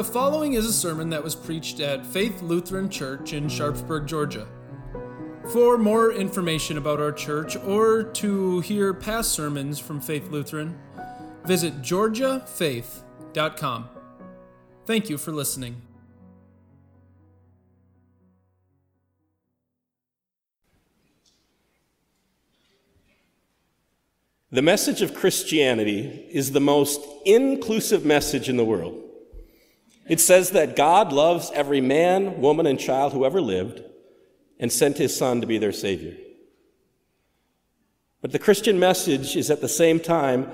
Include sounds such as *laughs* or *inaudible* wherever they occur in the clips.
The following is a sermon that was preached at Faith Lutheran Church in Sharpsburg, Georgia. For more information about our church or to hear past sermons from Faith Lutheran, visit georgiafaith.com. Thank you for listening. The message of Christianity is the most inclusive message in the world. It says that God loves every man, woman, and child who ever lived and sent his son to be their Savior. But the Christian message is at the same time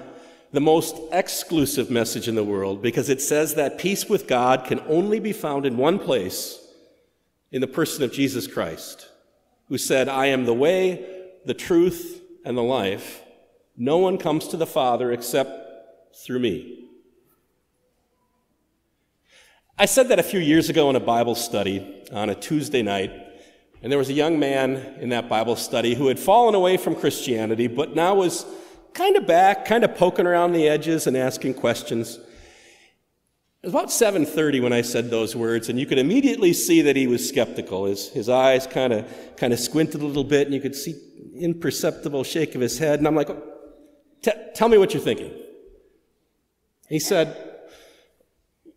the most exclusive message in the world because it says that peace with God can only be found in one place in the person of Jesus Christ, who said, I am the way, the truth, and the life. No one comes to the Father except through me. I said that a few years ago in a Bible study on a Tuesday night, and there was a young man in that Bible study who had fallen away from Christianity, but now was kind of back, kind of poking around the edges and asking questions. It was about 7:30 when I said those words, and you could immediately see that he was skeptical. His, his eyes kind of kind of squinted a little bit, and you could see imperceptible shake of his head. And I'm like, "Tell me what you're thinking." He said,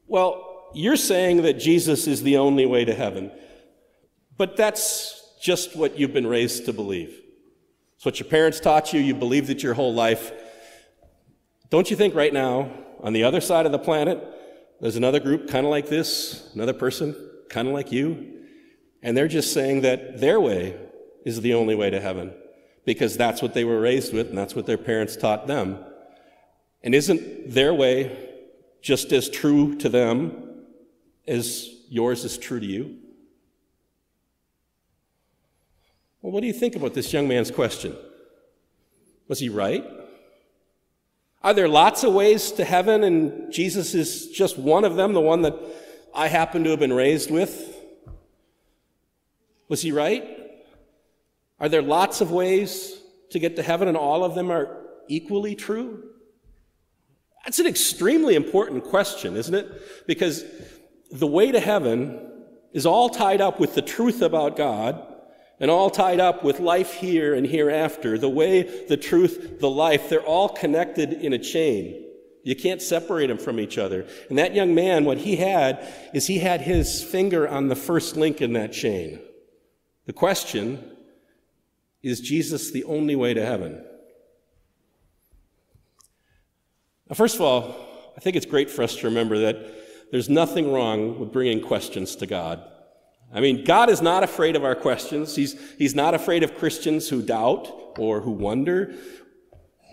"Well." You're saying that Jesus is the only way to heaven, but that's just what you've been raised to believe. It's what your parents taught you, you believed it your whole life. Don't you think right now, on the other side of the planet, there's another group kind of like this, another person kind of like you, and they're just saying that their way is the only way to heaven because that's what they were raised with and that's what their parents taught them. And isn't their way just as true to them as yours is true to you? Well, what do you think about this young man's question? Was he right? Are there lots of ways to heaven and Jesus is just one of them, the one that I happen to have been raised with? Was he right? Are there lots of ways to get to heaven and all of them are equally true? That's an extremely important question, isn't it? Because the way to heaven is all tied up with the truth about God and all tied up with life here and hereafter. The way, the truth, the life, they're all connected in a chain. You can't separate them from each other. And that young man, what he had is he had his finger on the first link in that chain. The question is Jesus the only way to heaven? Now, first of all, I think it's great for us to remember that there's nothing wrong with bringing questions to God. I mean, God is not afraid of our questions. He's, he's not afraid of Christians who doubt or who wonder.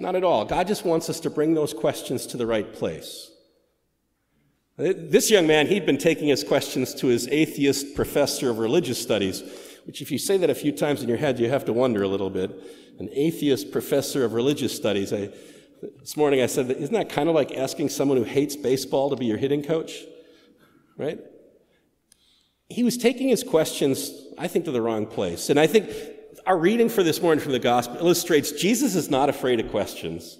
Not at all. God just wants us to bring those questions to the right place. This young man, he'd been taking his questions to his atheist professor of religious studies, which, if you say that a few times in your head, you have to wonder a little bit. An atheist professor of religious studies. I, this morning I said, isn't that kind of like asking someone who hates baseball to be your hitting coach? Right? He was taking his questions, I think, to the wrong place. And I think our reading for this morning from the gospel illustrates Jesus is not afraid of questions.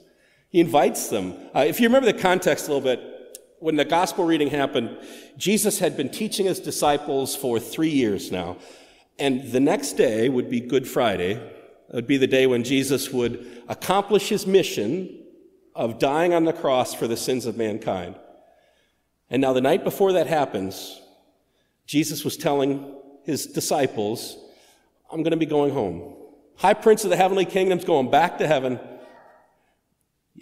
He invites them. Uh, if you remember the context a little bit, when the gospel reading happened, Jesus had been teaching his disciples for three years now. And the next day would be Good Friday. It would be the day when Jesus would accomplish his mission of dying on the cross for the sins of mankind. And now, the night before that happens, Jesus was telling his disciples, I'm going to be going home. High Prince of the heavenly kingdom's going back to heaven,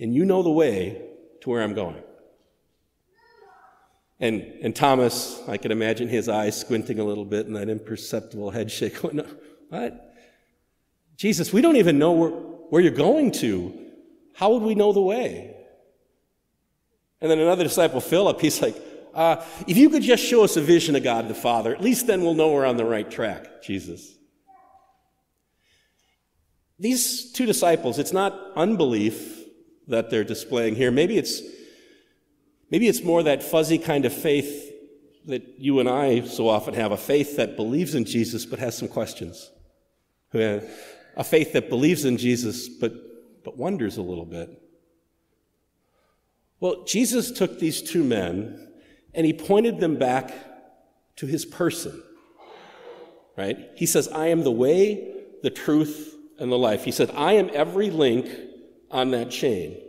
and you know the way to where I'm going. And, and Thomas, I can imagine his eyes squinting a little bit and that imperceptible head shake. *laughs* what? Jesus, we don't even know where, where you're going to. How would we know the way? And then another disciple, Philip, he's like, uh, if you could just show us a vision of God the Father, at least then we'll know we're on the right track, Jesus. These two disciples, it's not unbelief that they're displaying here. Maybe it's, maybe it's more that fuzzy kind of faith that you and I so often have a faith that believes in Jesus but has some questions. A faith that believes in Jesus but but wonders a little bit. Well, Jesus took these two men and he pointed them back to his person. Right? He says, I am the way, the truth, and the life. He said, I am every link on that chain.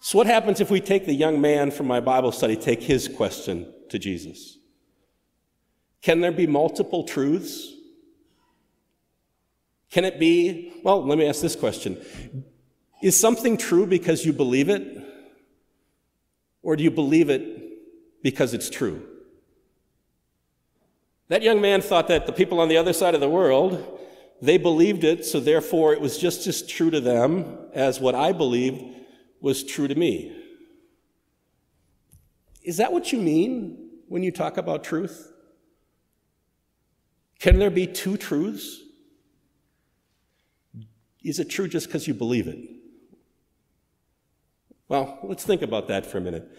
So, what happens if we take the young man from my Bible study, take his question to Jesus? Can there be multiple truths? Can it be, well, let me ask this question Is something true because you believe it? Or do you believe it because it's true? That young man thought that the people on the other side of the world, they believed it, so therefore it was just as true to them as what I believed was true to me. Is that what you mean when you talk about truth? Can there be two truths? Is it true just because you believe it? Well, let's think about that for a minute.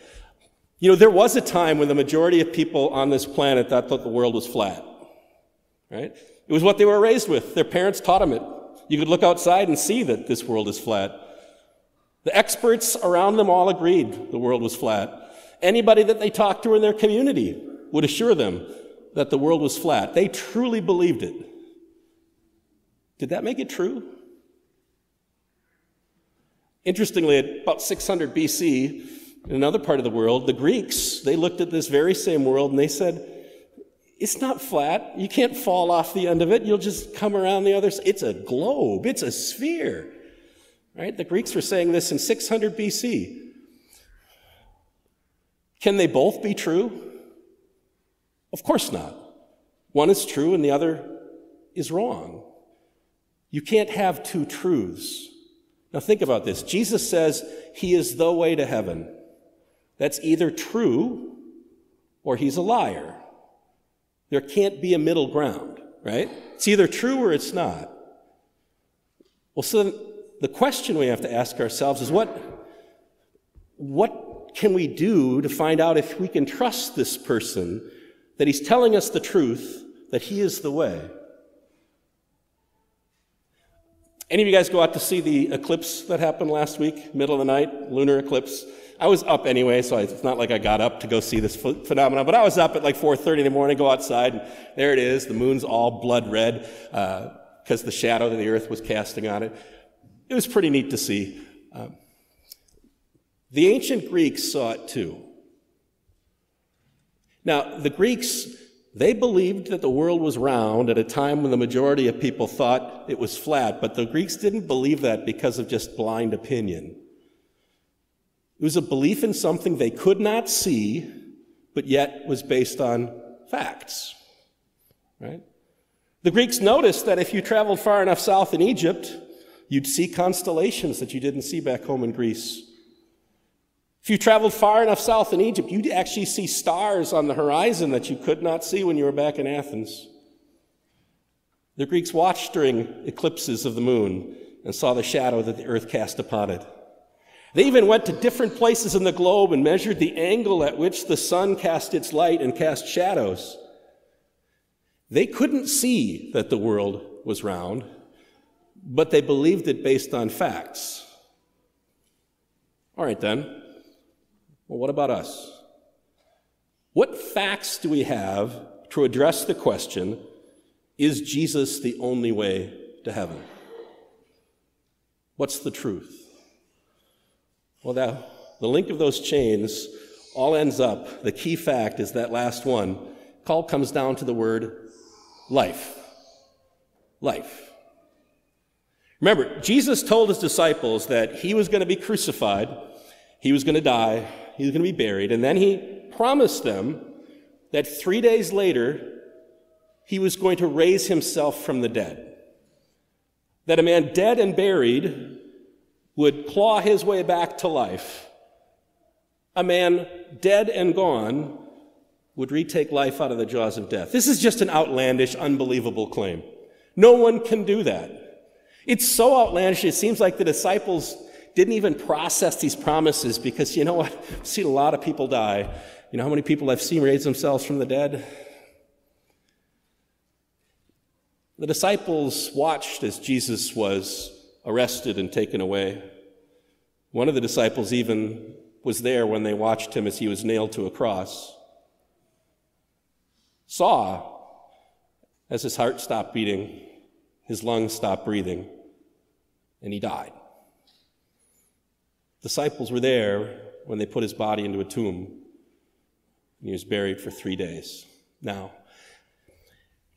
You know, there was a time when the majority of people on this planet thought that the world was flat, right? It was what they were raised with. Their parents taught them it. You could look outside and see that this world is flat. The experts around them all agreed the world was flat. Anybody that they talked to in their community would assure them that the world was flat. They truly believed it. Did that make it true? Interestingly, at about 600 BC, in another part of the world, the Greeks, they looked at this very same world and they said, it's not flat. You can't fall off the end of it. You'll just come around the other side. It's a globe. It's a sphere. Right? The Greeks were saying this in 600 BC. Can they both be true? Of course not. One is true and the other is wrong. You can't have two truths. Now think about this. Jesus says he is the way to heaven. That's either true or he's a liar. There can't be a middle ground, right? It's either true or it's not. Well, so the question we have to ask ourselves is what, what can we do to find out if we can trust this person that he's telling us the truth, that he is the way? Any of you guys go out to see the eclipse that happened last week, middle of the night, lunar eclipse? I was up anyway, so it's not like I got up to go see this phenomenon, but I was up at like 4.30 in the morning, go outside, and there it is. The moon's all blood red because uh, the shadow that the earth was casting on it. It was pretty neat to see. Um, the ancient Greeks saw it too. Now, the Greeks they believed that the world was round at a time when the majority of people thought it was flat, but the Greeks didn't believe that because of just blind opinion. It was a belief in something they could not see, but yet was based on facts. Right? The Greeks noticed that if you traveled far enough south in Egypt, you'd see constellations that you didn't see back home in Greece. If you traveled far enough south in Egypt, you'd actually see stars on the horizon that you could not see when you were back in Athens. The Greeks watched during eclipses of the moon and saw the shadow that the earth cast upon it. They even went to different places in the globe and measured the angle at which the sun cast its light and cast shadows. They couldn't see that the world was round, but they believed it based on facts. All right, then. Well, what about us? What facts do we have to address the question is Jesus the only way to heaven? What's the truth? Well, that, the link of those chains all ends up, the key fact is that last one. Call comes down to the word life. Life. Remember, Jesus told his disciples that he was going to be crucified, he was going to die, he was going to be buried. And then he promised them that three days later, he was going to raise himself from the dead. That a man dead and buried would claw his way back to life. A man dead and gone would retake life out of the jaws of death. This is just an outlandish, unbelievable claim. No one can do that. It's so outlandish, it seems like the disciples didn't even process these promises because you know what? I've seen a lot of people die. You know how many people I've seen raise themselves from the dead? The disciples watched as Jesus was arrested and taken away. One of the disciples even was there when they watched him as he was nailed to a cross, saw as his heart stopped beating, his lungs stopped breathing, and he died. Disciples were there when they put his body into a tomb, and he was buried for three days. Now,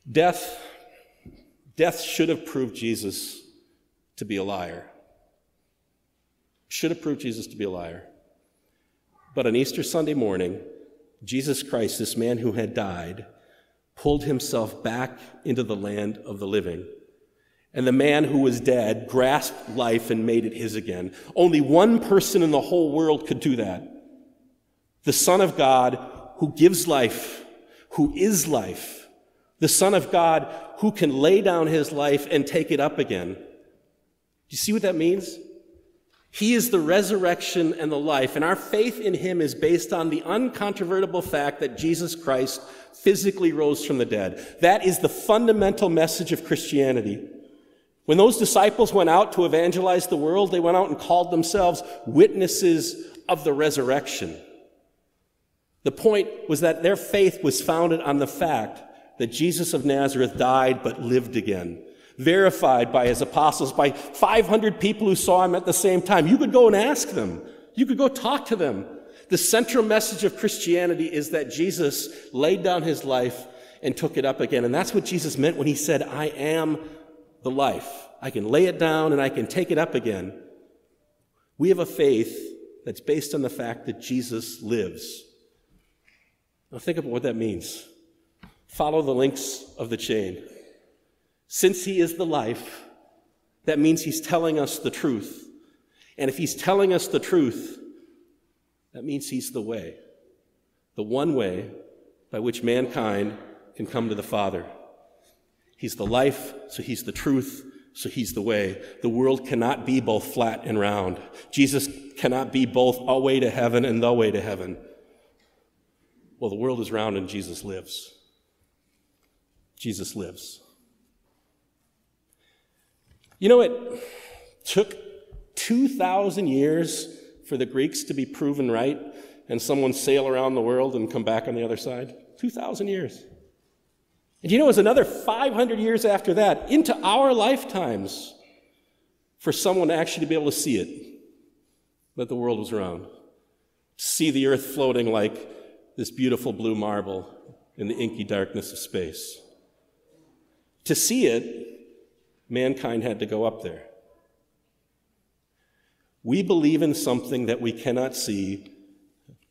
death, death should have proved Jesus to be a liar. Should have proved Jesus to be a liar. But on Easter Sunday morning, Jesus Christ, this man who had died, pulled himself back into the land of the living. And the man who was dead grasped life and made it his again. Only one person in the whole world could do that. The Son of God who gives life, who is life. The Son of God who can lay down his life and take it up again. Do you see what that means? He is the resurrection and the life, and our faith in him is based on the uncontrovertible fact that Jesus Christ physically rose from the dead. That is the fundamental message of Christianity. When those disciples went out to evangelize the world, they went out and called themselves witnesses of the resurrection. The point was that their faith was founded on the fact that Jesus of Nazareth died but lived again verified by his apostles, by 500 people who saw him at the same time. You could go and ask them. You could go talk to them. The central message of Christianity is that Jesus laid down his life and took it up again. And that's what Jesus meant when he said, I am the life. I can lay it down and I can take it up again. We have a faith that's based on the fact that Jesus lives. Now think about what that means. Follow the links of the chain. Since he is the life, that means he's telling us the truth. And if he's telling us the truth, that means he's the way, the one way by which mankind can come to the Father. He's the life, so he's the truth, so he's the way. The world cannot be both flat and round. Jesus cannot be both a way to heaven and the way to heaven. Well, the world is round and Jesus lives. Jesus lives. You know, it took 2,000 years for the Greeks to be proven right and someone sail around the world and come back on the other side. 2,000 years. And you know, it was another 500 years after that, into our lifetimes, for someone actually to be able to see it, that the world was round. See the earth floating like this beautiful blue marble in the inky darkness of space. To see it mankind had to go up there. We believe in something that we cannot see,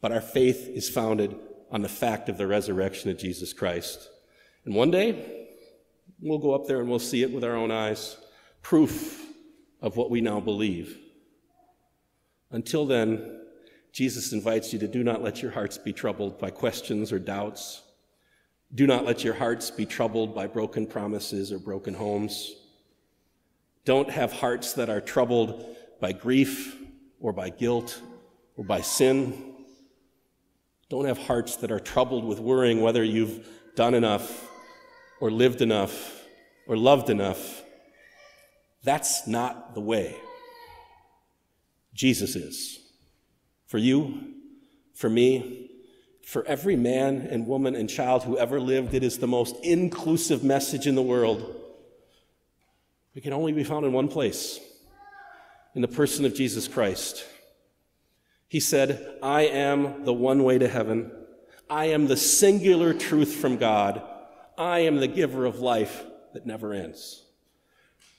but our faith is founded on the fact of the resurrection of Jesus Christ. And one day, we'll go up there and we'll see it with our own eyes, proof of what we now believe. Until then, Jesus invites you to do not let your hearts be troubled by questions or doubts. Do not let your hearts be troubled by broken promises or broken homes. Don't have hearts that are troubled by grief or by guilt or by sin. Don't have hearts that are troubled with worrying whether you've done enough or lived enough or loved enough. That's not the way. Jesus is. For you, for me, for every man and woman and child who ever lived, it is the most inclusive message in the world. It can only be found in one place in the person of Jesus Christ. He said, I am the one way to heaven. I am the singular truth from God. I am the giver of life that never ends.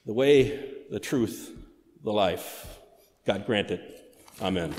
The way, the truth, the life. God grant it. Amen.